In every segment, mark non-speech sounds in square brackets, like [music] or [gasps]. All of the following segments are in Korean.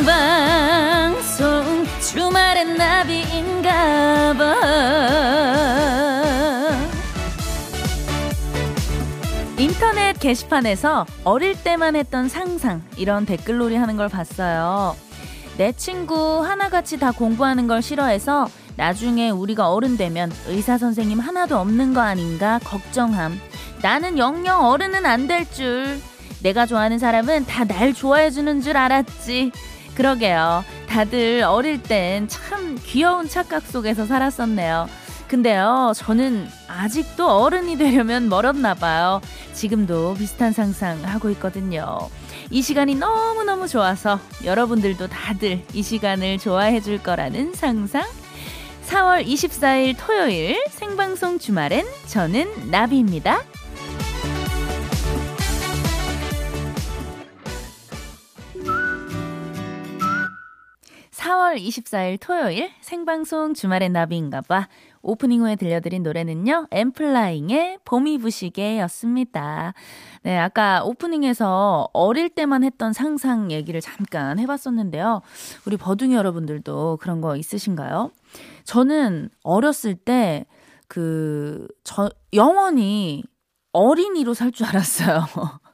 생방송 주말엔 나비인가봐 인터넷 게시판에서 어릴 때만 했던 상상 이런 댓글놀이 하는 걸 봤어요. 내 친구 하나같이 다 공부하는 걸 싫어해서 나중에 우리가 어른 되면 의사 선생님 하나도 없는 거 아닌가 걱정함. 나는 영영 어른은 안 될 줄. 내가 좋아하는 사람은 다 날 좋아해 주는 줄 알았지. 그러게요. 다들 어릴 땐 참 귀여운 착각 속에서 살았었네요. 근데요, 저는 아직도 어른이 되려면 멀었나 봐요. 지금도 비슷한 상상 하고 있거든요. 이 시간이 너무너무 좋아서 여러분들도 다들 이 시간을 좋아해 줄 거라는 상상? 4월 24일 토요일 생방송 주말엔 저는 나비입니다. 4월 24일 토요일 생방송 주말의 나비인가봐 오프닝 후에 들려드린 노래는요 엠플라잉의 봄이 부시게 였습니다. 네 아까 오프닝에서 어릴 때만 했던 상상 얘기를 잠깐 해봤었는데요 우리 버둥이 여러분들도 그런 거 있으신가요? 저는 어렸을 때 그 저 영원히 어린이로 살 줄 알았어요. [laughs]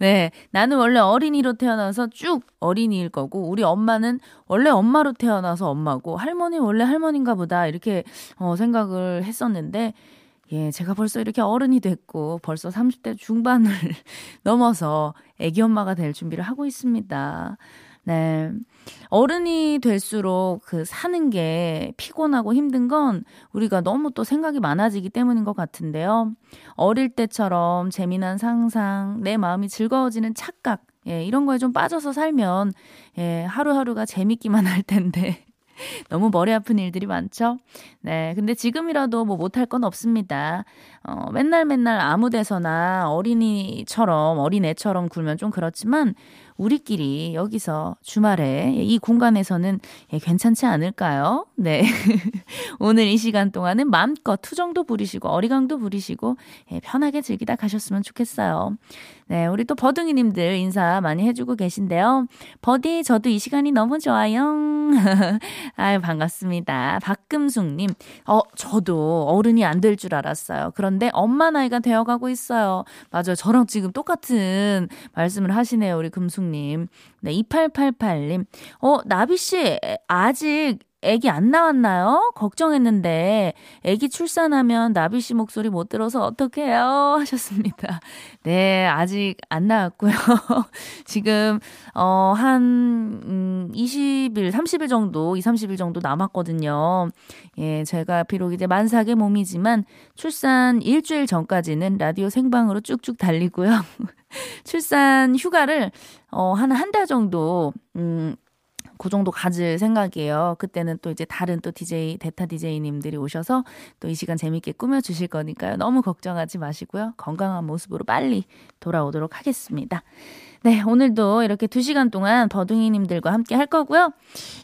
네. 나는 원래 어린이로 태어나서 쭉 어린이일 거고, 우리 엄마는 원래 엄마로 태어나서 엄마고, 할머니 원래 할머니인가 보다, 이렇게, 어, 생각을 했었는데, 예, 제가 벌써 이렇게 어른이 됐고, 벌써 30대 중반을 [laughs] 넘어서 애기 엄마가 될 준비를 하고 있습니다. 네. 어른이 될수록 그 사는 게 피곤하고 힘든 건 우리가 너무 또 생각이 많아지기 때문인 것 같은데요. 어릴 때처럼 재미난 상상, 내 마음이 즐거워지는 착각, 예, 이런 거에 좀 빠져서 살면, 예, 하루하루가 재밌기만 [laughs] 할 텐데. 너무 머리 아픈 일들이 많죠? 네. 근데 지금이라도 뭐 못할 건 없습니다. 어, 맨날 맨날 아무 데서나 어린이처럼, 어린애처럼 굴면 좀 그렇지만, 우리끼리 여기서 주말에 이 공간에서는 예, 괜찮지 않을까요? 네. [laughs] 오늘 이 시간 동안은 마음껏 투정도 부리시고 어리광도 부리시고 예, 편하게 즐기다 가셨으면 좋겠어요. 네, 우리 또 버둥이님들 인사 많이 해주고 계신데요. 버디, 저도 이 시간이 너무 좋아요. [laughs] 아유, 반갑습니다. 박금숙님, 어, 저도 어른이 안 될 줄 알았어요. 그런데 엄마 나이가 되어가고 있어요. 맞아요. 저랑 지금 똑같은 말씀을 하시네요. 우리 금숙님. 네, 2888님. 어, 나비씨, 아직 애기 안 나왔나요? 걱정했는데 애기 출산하면 나비 씨 목소리 못 들어서 어떡해요? [laughs] 하셨습니다. 네, 아직 안 나왔고요. [laughs] 지금 어한 음, 20일, 30일 정도, 2, 30일 정도 남았거든요. 예, 제가 비록 이제 만삭의 몸이지만 출산 일주일 전까지는 라디오 생방으로 쭉쭉 달리고요. [laughs] 출산 휴가를 어 한 한 달 정도 음 그 정도 가질 생각이에요. 그때는 또 이제 다른 또 DJ, 데타 DJ님들이 오셔서 또 이 시간 재밌게 꾸며주실 거니까요. 너무 걱정하지 마시고요. 건강한 모습으로 빨리 돌아오도록 하겠습니다. 네, 오늘도 이렇게 두 시간 동안 버둥이님들과 함께 할 거고요.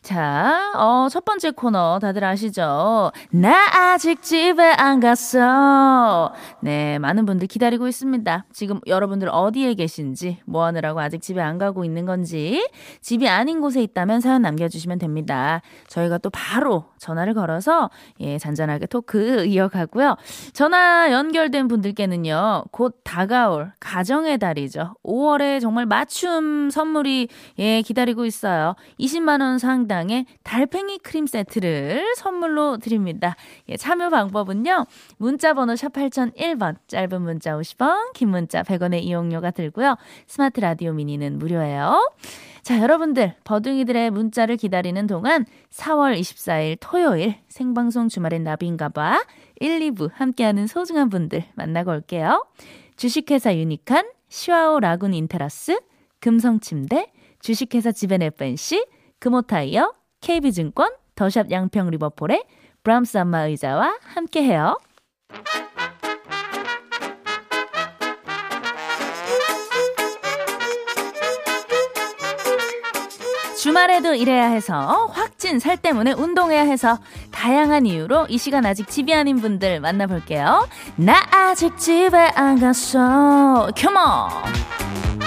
자, 어, 첫 번째 코너 다들 아시죠? 나 아직 집에 안 갔어. 네, 많은 분들 기다리고 있습니다. 지금 여러분들 어디에 계신지, 뭐 하느라고 아직 집에 안 가고 있는 건지, 집이 아닌 곳에 있다면 사연 남겨주시면 됩니다. 저희가 또 바로 전화를 걸어서, 예, 잔잔하게 토크 [laughs] 이어가고요. 전화 연결된 분들께는요, 곧 다가올 가정의 달이죠. 5월에 정말 맞춤 선물이 예, 기다리고 있어요. 20만 원 상당의 달팽이 크림 세트를 선물로 드립니다. 예, 참여 방법은요. 문자 번호 샵 8001번, 짧은 문자 50원, 긴 문자 100원의 이용료가 들고요. 스마트 라디오 미니는 무료예요. 자, 여러분들, 버둥이들의 문자를 기다리는 동안 4월 24일 토요일 생방송 주말엔 나비인가봐 1, 2부 함께하는 소중한 분들 만나고 올게요. 주식회사 유니칸 시화호 라군 인 테라스, 금성침대, 주식회사 지벤 FNC, 금호타이어, KB증권, 더샵 양평 리버포레 브람스 안마 의자와 함께해요. 주말에도 일해야 해서 확진 살 때문에 운동해야 해서 다양한 이유로 이 시간 아직 집이 아닌 분들 만나볼게요. 나 아직 집에 안 갔어. 컴온.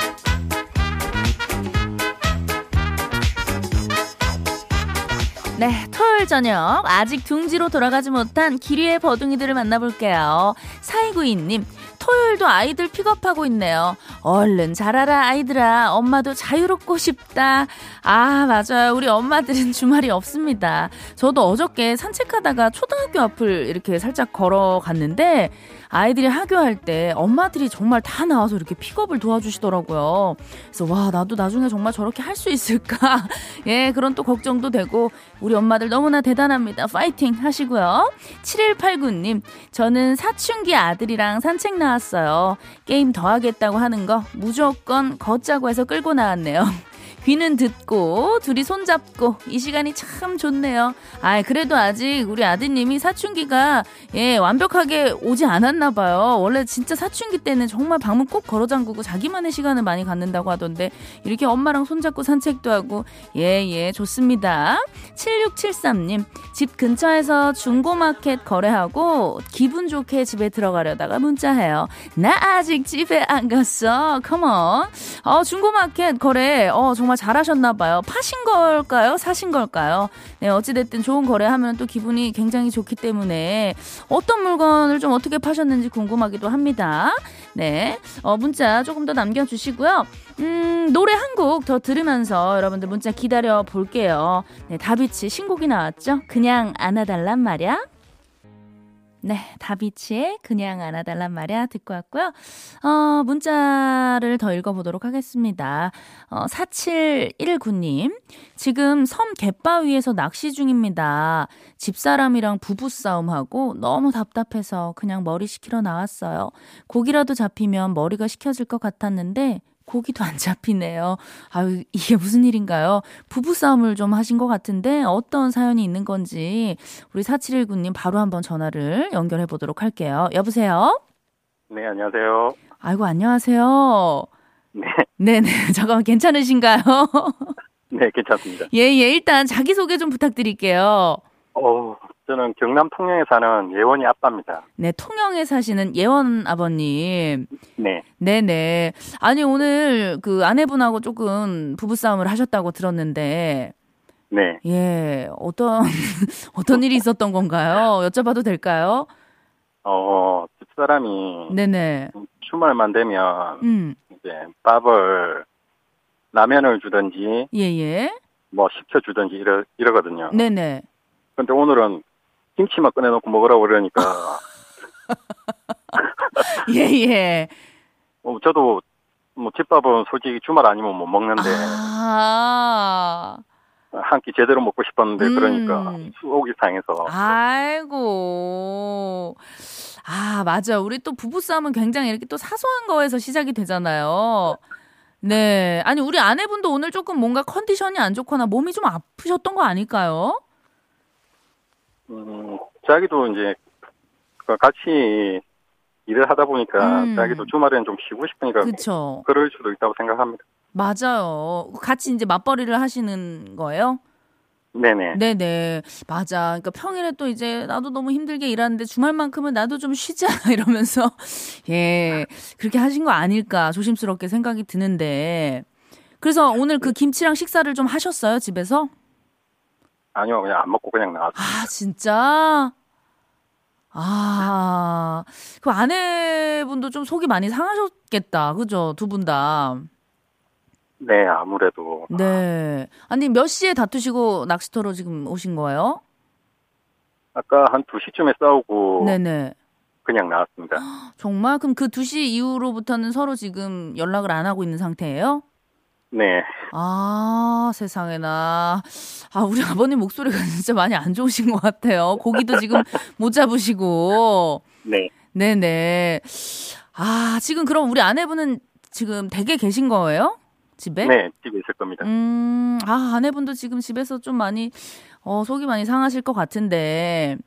네, 토요일 저녁 아직 둥지로 돌아가지 못한 기리의 버둥이들을 만나볼게요. 사이구이님, 토요일도 아이들 픽업하고 있네요. 얼른 자라라 아이들아. 엄마도 자유롭고 싶다. 아, 맞아요. 우리 엄마들은 주말이 없습니다. 저도 어저께 산책하다가 초등학교 앞을 이렇게 살짝 걸어갔는데 아이들이 하교할 때 엄마들이 정말 다 나와서 이렇게 픽업을 도와주시더라고요. 그래서 와, 나도 나중에 정말 저렇게 할 수 있을까? [laughs] 예, 그런 또 걱정도 되고 우리 엄마들 너무나 대단합니다. 파이팅 하시고요. 7189님, 저는 사춘기 아들이랑 산책 나왔어요. 게임 더 하겠다고 하는 거 무조건 걷자고 해서 끌고 나왔네요. [laughs] 귀는 듣고 둘이 손잡고 이 시간이 참 좋네요. 아, 그래도 아직 우리 아드님이 사춘기가 예, 완벽하게 오지 않았나 봐요. 원래 진짜 사춘기 때는 정말 방문 꼭 걸어 잠그고 자기만의 시간을 많이 갖는다고 하던데 이렇게 엄마랑 손잡고 산책도 하고 예, 예, 좋습니다. 7673님, 집 근처에서 중고마켓 거래하고 기분 좋게 집에 들어가려다가 문자해요. 나 아직 집에 안 갔어. 컴온. 어, 중고마켓 거래. 어, 정말 잘하셨나 봐요. 파신 걸까요? 사신 걸까요? 네, 어찌됐든 좋은 거래하면 또 기분이 굉장히 좋기 때문에 어떤 물건을 좀 어떻게 파셨는지 궁금하기도 합니다. 네, 어, 문자 조금 더 남겨주시고요. 음, 노래 한 곡 더 들으면서 여러분들 문자 기다려 볼게요. 네, 다비치 신곡이 나왔죠? 그냥 안아달란 말이야. 네, 다비치의 그냥 안아달란 말이야 듣고 왔고요. 어, 문자를 더 읽어보도록 하겠습니다. 어, 4719님, 지금 섬 갯바위에서 낚시 중입니다. 집사람이랑 부부싸움하고 너무 답답해서 그냥 머리 식히러 나왔어요. 고기라도 잡히면 머리가 식혀질 것 같았는데 고기도 안 잡히네요. 아유, 이게 무슨 일인가요? 부부싸움을 좀 하신 것 같은데 어떤 사연이 있는 건지 우리 4719님 바로 한번 전화를 연결해 보도록 할게요. 여보세요? 네, 안녕하세요. 아이고, 안녕하세요. 네. 네네. [laughs] 잠깐만, 괜찮으신가요? 네, 괜찮습니다. 예, 예. 일단 자기소개 좀 부탁드릴게요. 어, 저는 경남 통영에 사는 예원이 아빠입니다. 네, 통영에 사시는 예원 아버님. 네. 네네. 아니, 오늘 그 아내분하고 조금 부부싸움을 하셨다고 들었는데. 네. 예, 어떤, [laughs] 어떤 일이 있었던 건가요? 여쭤봐도 될까요? 어, 집사람이 네네. 주말만 되면 음, 이제 밥을 라면을 주든지 예, 예. 뭐 시켜 주든지 이러 이러거든요. 네네. 근데 오늘은 김치만 꺼내놓고 먹으라고 그러니까 [laughs] 예, 예. 어, 저도 뭐 집밥은 솔직히 주말 아니면 못 먹는데 아, 한 끼 제대로 먹고 싶었는데 음. 그러니까 속이 상해서 아이고. 아, 맞아. 우리 또 부부싸움은 굉장히 이렇게 또 사소한 거에서 시작이 되잖아요. 네. 아니, 우리 아내분도 오늘 조금 뭔가 컨디션이 안 좋거나 몸이 좀 아프셨던 거 아닐까요? 음, 자기도 이제 그 같이 일을 하다 보니까 음. 자기도 주말에는 좀 쉬고 싶으니까 그쵸. 그럴 수도 있다고 생각합니다. 맞아요. 같이 이제 맞벌이를 하시는 거예요? 네네. 네네. 맞아. 그러니까 평일에 또 이제 나도 너무 힘들게 일하는데 주말만큼은 나도 좀 쉬자 [laughs] 이러면서 예. 그렇게 하신 거 아닐까 조심스럽게 생각이 드는데. 그래서 오늘 그 김치랑 식사를 좀 하셨어요, 집에서? 아니요, 그냥 안 먹고 그냥 나왔어요. 아, 진짜? 아, 그 아내분도 좀 속이 많이 상하셨겠다. 그죠? 두 분 다. 네, 아무래도. 네. 아니, 몇 시에 다투시고 낚시터로 지금 오신 거예요? 아까 한 2시쯤에 싸우고 네네. 그냥 나왔습니다. [gasps] 정말? 그럼 그 2시 이후로부터는 서로 지금 연락을 안 하고 있는 상태예요? 네. 아, 세상에나. 아, 우리 아버님 목소리가 [laughs] 진짜 많이 안 좋으신 것 같아요. 고기도 지금 [laughs] 못 잡으시고. 네. 네네. 아, 지금 그럼 우리 아내분은 지금 댁에 계신 거예요? 집에? 네, 집에 있을 겁니다. 음, 아, 아내분도 지금 집에서 좀 많이, 어, 속이 많이 상하실 것 같은데,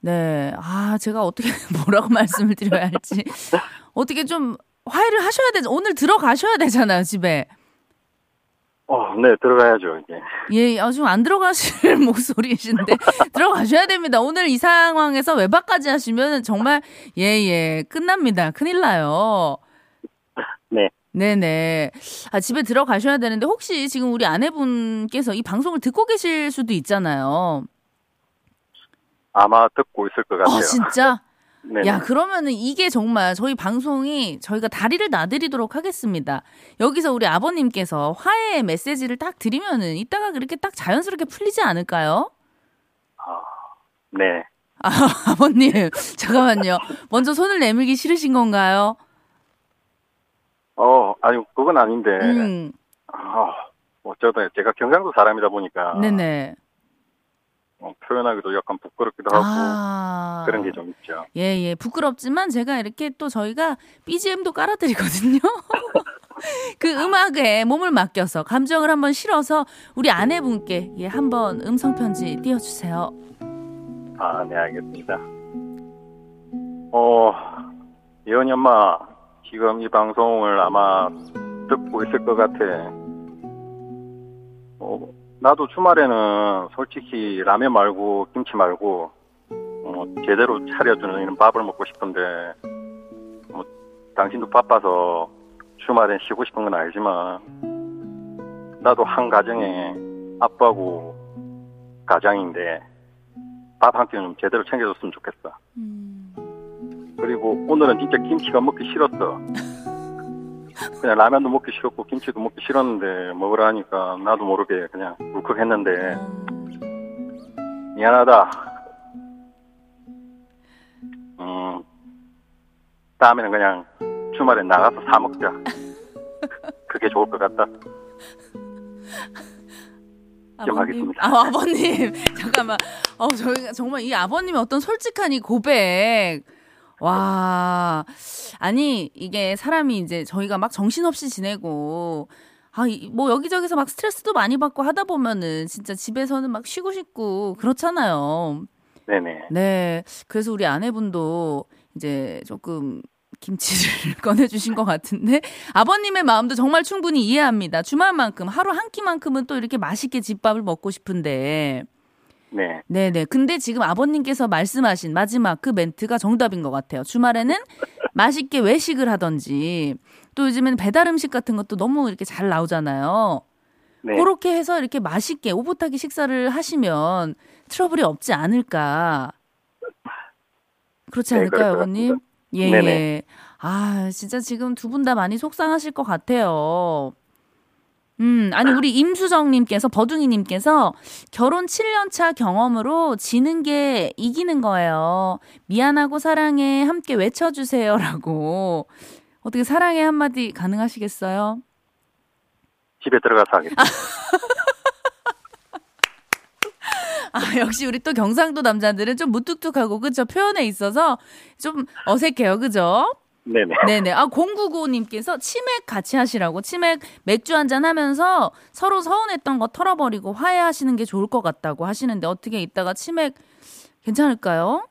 네. 아, 제가 어떻게, [laughs] 뭐라고 말씀을 드려야 할지. 어떻게 좀 화해를 하셔야 되죠. 오늘 들어가셔야 되잖아요, 집에. 어, 네, 들어가야죠, 이제. 예, 아, 지금 안 들어가실 [laughs] 목소리이신데, 들어가셔야 됩니다. 오늘 이 상황에서 외박까지 하시면 정말, 예, 예, 끝납니다. 큰일 나요. 네. 네네. 아, 집에 들어가셔야 되는데 혹시 지금 우리 아내분께서 이 방송을 듣고 계실 수도 있잖아요. 아마 듣고 있을 것 같아요. 아, 진짜? 네. 야, 그러면은 이게 정말 저희 방송이 저희가 다리를 놔드리도록 하겠습니다. 여기서 우리 아버님께서 화해의 메시지를 딱 드리면은 이따가 그렇게 딱 자연스럽게 풀리지 않을까요? 네. 아, [laughs] 아버님, 잠깐만요. 먼저 손을 내밀기 싫으신 건가요? 어, 아니, 그건 아닌데, 음, 아, 어쩌다 제가 경상도 사람이다 보니까, 네네. 어, 표현하기도 약간 부끄럽기도 하고, 아. 그런 게 좀 있죠. 예, 예. 부끄럽지만 제가 이렇게 또 저희가 BGM도 깔아드리거든요. [laughs] 그 음악에 몸을 맡겨서 감정을 한번 실어서 우리 아내분께 예, 한번 음성 편지 띄워 주세요. 아, 네, 알겠습니다. 어, 예언이 엄마, 지금 이 방송을 아마 듣고 있을 것 같아. 어, 나도 주말에는 솔직히 라면 말고, 김치 말고, 어, 제대로 차려주는 이런 밥을 먹고 싶은데, 뭐, 당신도 바빠서 주말엔 쉬고 싶은 건 알지만, 나도 한 가정에 아빠고 가장인데, 밥 한 끼는 좀 제대로 챙겨줬으면 좋겠어. 그리고 오늘은 진짜 김치가 먹기 싫었어. [laughs] 그냥 라면도 먹기 싫었고 김치도 먹기 싫었는데 먹으라 하니까 나도 모르게 그냥 울컥했는데 미안하다. 음 다음에는 그냥 주말에 나가서 사 먹자. [laughs] 그게 좋을 것 같다. 좀 하겠습니다. 아, 아버님. [laughs] 잠깐만. 어, 저희가 정말 이 아버님의 어떤 솔직한 이 고백. 와. 아니, 이게 사람이 이제 저희가 막 정신없이 지내고, 아, 이- 뭐 여기저기서 막 스트레스도 많이 받고 하다 보면은 진짜 집에서는 막 쉬고 싶고 그렇잖아요. 네네. 네. 그래서 우리 아내분도 이제 조금 김치를 [laughs] 꺼내주신 것 같은데 아버님의 마음도 정말 충분히 이해합니다. 주말만큼 하루 한 끼만큼은 또 이렇게 맛있게 집밥을 먹고 싶은데 네. 네네. 근데 지금 아버님께서 말씀하신 마지막 그 멘트가 정답인 것 같아요. 주말에는 [laughs] 맛있게 외식을 하던지 또 요즘에는 배달 음식 같은 것도 너무 이렇게 잘 나오잖아요. 네. 그렇게 해서 이렇게 맛있게 오붓하게 식사를 하시면 트러블이 없지 않을까. 그렇지 네, 않을까요, 것 아버님? 예, 네네. 예. 아, 진짜 지금 두 분 다 많이 속상하실 것 같아요. 음, 아니, 우리 임수정 님께서, 버둥이 님께서 결혼 7년 차 경험으로 지는 게 이기는 거예요. 미안하고 사랑해, 함께 외쳐 주세요. 라고. 어떻게 사랑해 한마디 가능하시겠어요? 집에 들어가서 하겠습니다. 아, 역시 우리 또 경상도 남자들은 좀 무뚝뚝하고, 그쵸? 표현에 있어서 좀 어색해요, 그죠? 네네. 네네. 아, 099님께서 치맥 같이 하시라고. 치맥 맥주 한잔 하면서 서로 서운했던 거 털어버리고 화해하시는 게 좋을 것 같다고 하시는데 어떻게 이따가 치맥 괜찮을까요?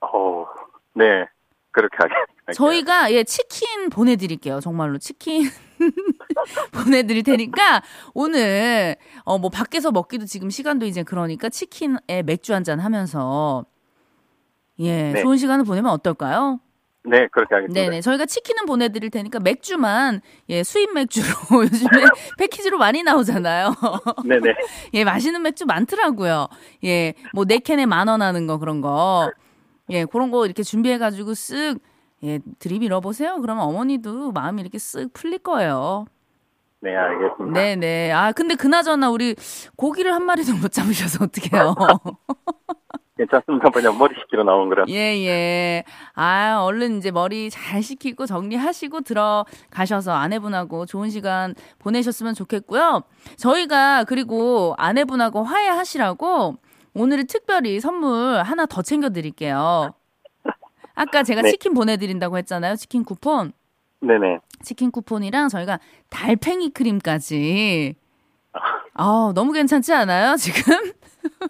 어, 네. 그렇게 하겠습니다. 저희가 예 치킨 보내드릴게요 정말로 치킨 [laughs] 보내드릴 테니까 오늘 어 뭐 밖에서 먹기도 지금 시간도 이제 그러니까 치킨에 맥주 한 잔 하면서 예 네. 좋은 시간을 보내면 어떨까요? 네, 그렇게 하겠습니다. 네네 저희가 치킨은 보내드릴 테니까 맥주만 예 수입 맥주로 [laughs] 요즘에 패키지로 많이 나오잖아요. [laughs] 네네. 예 맛있는 맥주 많더라고요. 예 뭐 네 캔에 만 원 하는 거 그런 거. 예, 그런 거 이렇게 준비해가지고 쓱, 예, 드립 잃어보세요. 그러면 어머니도 마음이 이렇게 쓱 풀릴 거예요. 네, 알겠습니다. 네네. 아, 근데 그나저나 우리 고기를 한 마리도 못 잡으셔서 어떡해요. [laughs] 괜찮습니다. 그냥 머리 식기로 나온 거라. 예, 예. 아, 얼른 이제 머리 잘 식히고 정리하시고 들어가셔서 아내분하고 좋은 시간 보내셨으면 좋겠고요. 저희가 그리고 아내분하고 화해하시라고 오늘은 특별히 선물 하나 더 챙겨드릴게요. 아까 제가 네. 치킨 보내드린다고 했잖아요. 치킨 쿠폰. 네네. 치킨 쿠폰이랑 저희가 달팽이 크림까지. 아, 너무 괜찮지 않아요, 지금?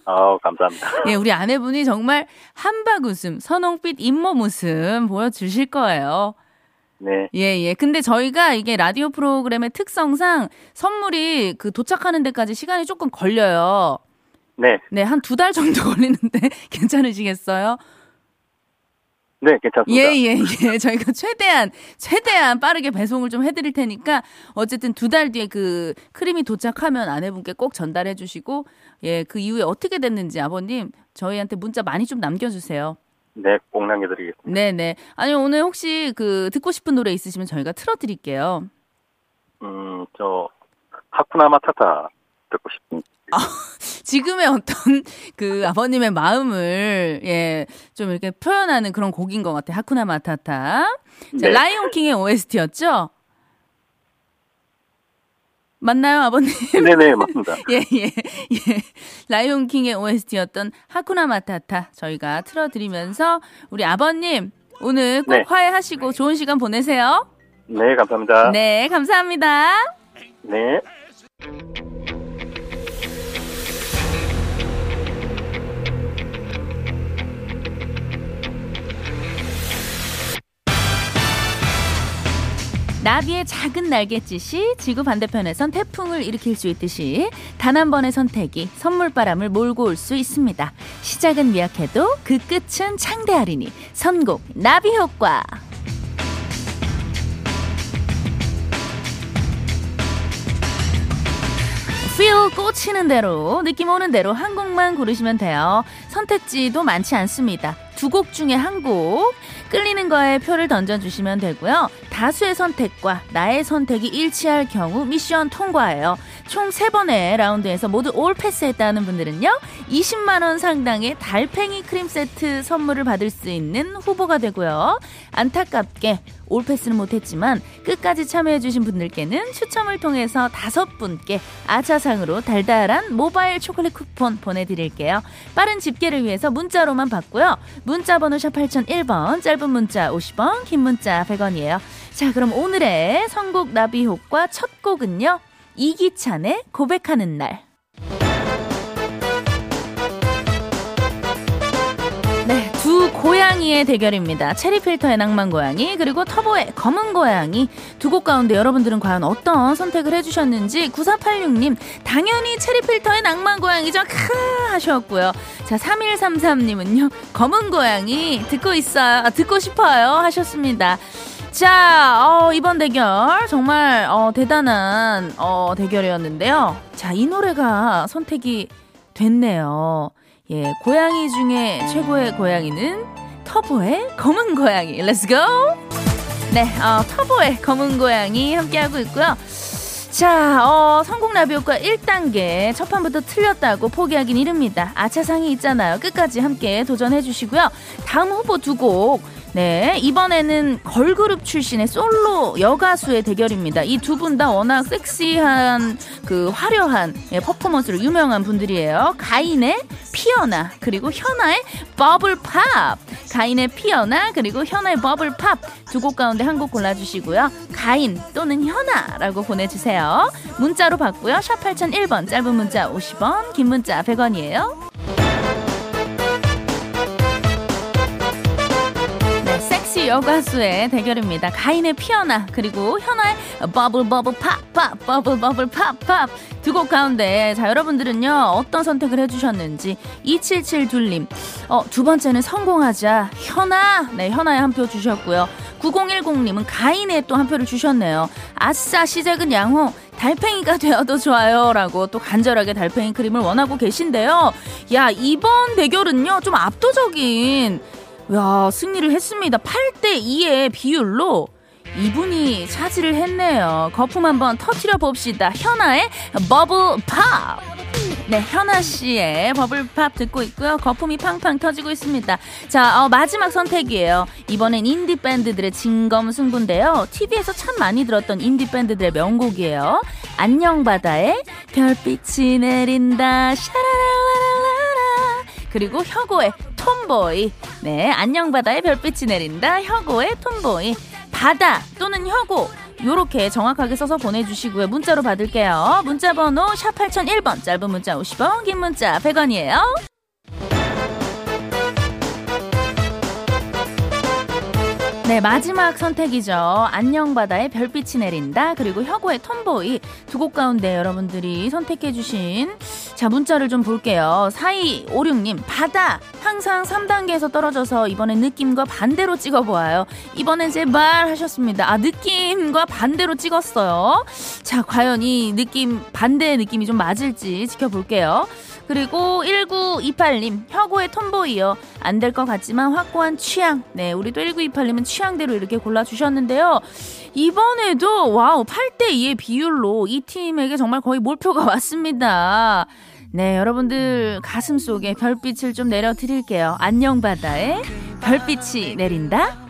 아우, 감사합니다. 예, 우리 아내분이 정말 한박 웃음, 선홍빛 잇몸 웃음 보여주실 거예요. 네. 예, 예. 근데 저희가 이게 라디오 프로그램의 특성상 선물이 그 도착하는 데까지 시간이 조금 걸려요. 네. 네, 한 두 달 정도 [laughs] 걸리는데 괜찮으시겠어요? 네, 괜찮습니다. 예, 예, 예. 저희가 최대한, 최대한 빠르게 배송을 좀 해드릴 테니까, 어쨌든 두 달 뒤에 그 크림이 도착하면 아내분께 꼭 전달해 주시고, 예, 그 이후에 어떻게 됐는지 아버님, 저희한테 문자 많이 좀 남겨주세요. 네, 꼭 남겨드리겠습니다. 네 네. 아니, 오늘 혹시 그 듣고 싶은 노래 있으시면 저희가 틀어드릴게요. 음, 저, 하쿠나 마타타 듣고 싶습니다. [laughs] 지금의 어떤 그 아버님의 마음을, 예, 좀 이렇게 표현하는 그런 곡인 것 같아요. 하쿠나 마타타. 자, 네. 라이온 킹의 OST였죠? 맞나요, 아버님? 네네, 맞습니다. [laughs] 예, 예, 예. 라이온 킹의 OST였던 하쿠나 마타타 저희가 틀어드리면서 우리 아버님 오늘 꼭 네. 화해하시고 좋은 시간 보내세요. 네, 감사합니다. 네, 감사합니다. 네. 나비의 작은 날갯짓이 지구 반대편에선 태풍을 일으킬 수 있듯이 단 한 번의 선택이 선물바람을 몰고 올 수 있습니다. 시작은 미약해도 그 끝은 창대하리니 선곡 나비 효과. feel 꽂히는 대로 느낌 오는 대로 한 곡만 고르시면 돼요. 선택지도 많지 않습니다. 두 곡 중에 한 곡 끌리는 거에 표를 던져주시면 되고요. 다수의 선택과 나의 선택이 일치할 경우 미션 통과예요. 총 세번의 라운드에서 모두 올 패스했다는 분들은요. 20만원 상당의 달팽이 크림 세트 선물을 받을 수 있는 후보가 되고요. 안타깝게 올 패스는 못했지만 끝까지 참여해주신 분들께는 추첨을 통해서 다섯 분께 아차상으로 달달한 모바일 초콜릿 쿠폰 보내드릴게요. 빠른 집계를 위해서 문자로만 받고요. 문자 번호 샵 8001번, 짧은 문자 50원, 긴 문자 100원이에요. 자, 그럼 오늘의 선곡 나비 효과 첫 곡은요. 이기찬의 고백하는 날. 네, 두 고양이의 대결입니다. 체리필터의 낭만 고양이 그리고 터보의 검은 고양이 두 곡 가운데 여러분들은 과연 어떤 선택을 해주셨는지 9486님 당연히 체리필터의 낭만 고양이죠 크 하셨고요. 자 3133님은요 검은 고양이 듣고 있어요 아, 듣고 싶어요 하셨습니다. 자, 어, 이번 대결 정말 어, 대단한 어, 대결이었는데요. 자, 이 노래가 선택이 됐네요. 예, 고양이 중에 최고의 고양이는 터보의 검은 고양이. Let's go! 네, 어, 터보의 검은 고양이 함께하고 있고요. 자, 어, 성공 라비오과 1단계 첫 판부터 틀렸다고 포기하긴 이릅니다. 아차상이 있잖아요. 끝까지 함께 도전해 주시고요. 다음 후보 두 곡. 네, 이번에는 걸그룹 출신의 솔로 여가수의 대결입니다. 이 두 분 다 워낙 섹시한 그 화려한 예, 퍼포먼스로 유명한 분들이에요. 가인의 피어나 그리고 현아의 버블팝. 가인의 피어나 그리고 현아의 버블팝 두 곡 가운데 한 곡 골라주시고요. 가인 또는 현아라고 보내주세요. 문자로 받고요. 샵 8001번 짧은 문자 50원 긴 문자 100원이에요. 네, 여가수의 대결입니다. 가인의 피어나 그리고 현아의 버블 버블 팝팝 버블 버블 팝팝 두 곡 가운데 자 여러분들은요 어떤 선택을 해주셨는지 277 둘님. 어, 두 번째는 성공하자. 현아! 네 현아에 한표 주셨고요. 9010님은 가인에 또한 표를 주셨네요. 아싸 시작은 양호. 달팽이가 [laughs] 되어도 좋아요라고 또 간절하게 달팽이 크림을 원하고 계신데요. 야 이번 대결은요 좀 압도적인 야, 승리를 했습니다. 8대 2의 비율로 이분이 차지를 했네요. 거품 한번 터트려 봅시다. 현아의 버블 팝. 네, 현아 씨의 버블팝 듣고 있고요. 거품이 팡팡 터지고 있습니다. 자, 어, 마지막 선택이에요. 이번엔 인디 밴드들의 진검승부인데요. TV에서 참 많이 들었던 인디 밴드들의 명곡이에요. 안녕 바다의 별빛이 내린다. 샤라라라라라. 그리고 혁오의 톰보이. 네, 안녕 바다의 별빛이 내린다. 혁오의 톰보이. 바다 또는 혁오. 요렇게 정확하게 써서 보내주시고요. 문자로 받을게요. 문자 번호 샵 8001번. 짧은 문자 50원, 긴 문자 100원이에요. 네, 마지막 선택이죠. 안녕 바다의 별빛이 내린다. 그리고 혁오의 톰보이. 두 곡 가운데 여러분들이 선택해 주신. 자, 문자를 좀 볼게요. 4256 님, 바다. 항상 3단계에서 떨어져서 이번엔 느낌과 반대로 찍어 보아요. 이번엔 제발 하셨습니다. 아, 느낌과 반대로 찍었어요. 자, 과연 이 느낌, 반대의 느낌이 좀 맞을지 지켜볼게요. 그리고 1928님, 혁오의 톰보이요. 안 될 것 같지만 확고한 취향. 네, 우리도 1928님은 취향대로 이렇게 골라주셨는데요. 이번에도, 와우, 8대 2의 비율로 이 팀에게 정말 거의 몰표가 [laughs] 왔습니다. 네, 여러분들 가슴 속에 별빛을 좀 내려 드릴게요. 안녕 바다에 별빛이 내린다.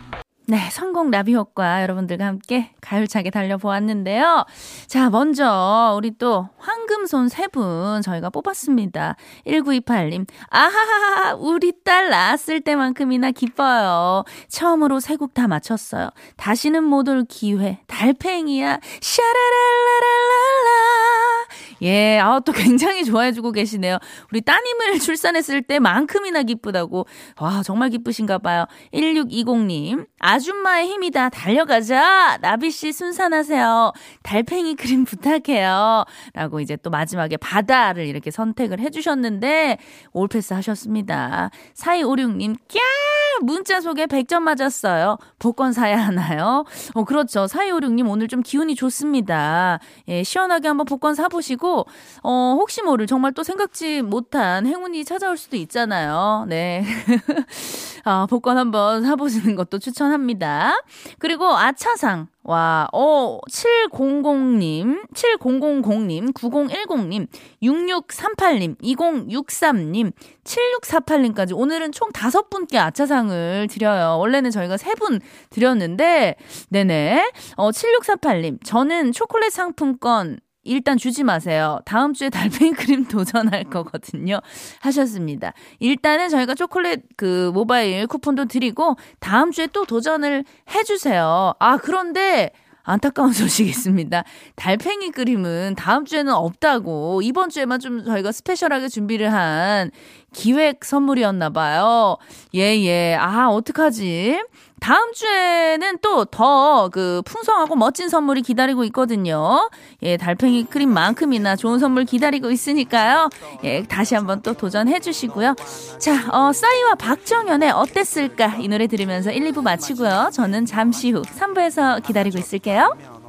네, 성공 라비효과 여러분들과 함께 가열차게 달려보았는데요. 자, 먼저 우리 또 황금손 세 분 저희가 뽑았습니다. 1928님, 아하하, 우리 딸 낳았을 때만큼이나 기뻐요. 처음으로 세 곡 다 맞췄어요. 다시는 못 올 기회, 달팽이야, 샤라랄라랄랄라. 예, 아, 또 굉장히 좋아해주고 계시네요. 우리 따님을 출산했을 때만큼이나 기쁘다고. 와, 정말 기쁘신가 봐요. 1620님, 아줌마의 힘이다. 달려가자. 나비씨 순산하세요. 달팽이 그림 부탁해요. 라고 이제 또 마지막에 바다를 이렇게 선택을 해주셨는데, 올패스 하셨습니다. 4256님, 꺄! 문자 속에 100점 맞았어요. 복권 사야 하나요? 어, 그렇죠. 4256님 오늘 좀 기운이 좋습니다. 예, 시원하게 한번 복권 사보시고, 어, 혹시 모를 정말 또 생각지 못한 행운이 찾아올 수도 있잖아요. 네. [laughs] 아, 복권 한번 사보시는 것도 추천합니다. 그리고 아차상. 와, 어, 700님, 7000님, 9010님, 6638님, 2063님, 7648님까지 오늘은 총 다섯 분께 아차상을 드려요. 원래는 저희가 세 분 드렸는데, 네네. 어, 7648님, 저는 초콜릿 상품권 일단 주지 마세요. 다음 주에 달팽이 [laughs] 크림 도전할 거거든요. 하셨습니다. 일단은 저희가 초콜릿 그 모바일 쿠폰도 드리고 다음 주에 또 도전을 해주세요. 아, 그런데 안타까운 [laughs] 소식이 있습니다. 달팽이 그림은 다음 주에는 없다고 이번 주에만 좀 저희가 스페셜하게 준비를 한 기획 선물이었나 봐요. 예, 예. 아, 어떡하지? 다음 주에는 또 더 그 풍성하고 멋진 선물이 기다리고 있거든요. 예, 달팽이 크림만큼이나 좋은 선물 기다리고 있으니까요. 예, 다시 한번 또 도전해 주시고요. 자, 어, 싸이와 박정현의 어땠을까? 이 노래 들으면서 1, 2부 마치고요. 저는 잠시 후 3부에서 기다리고 있을게요.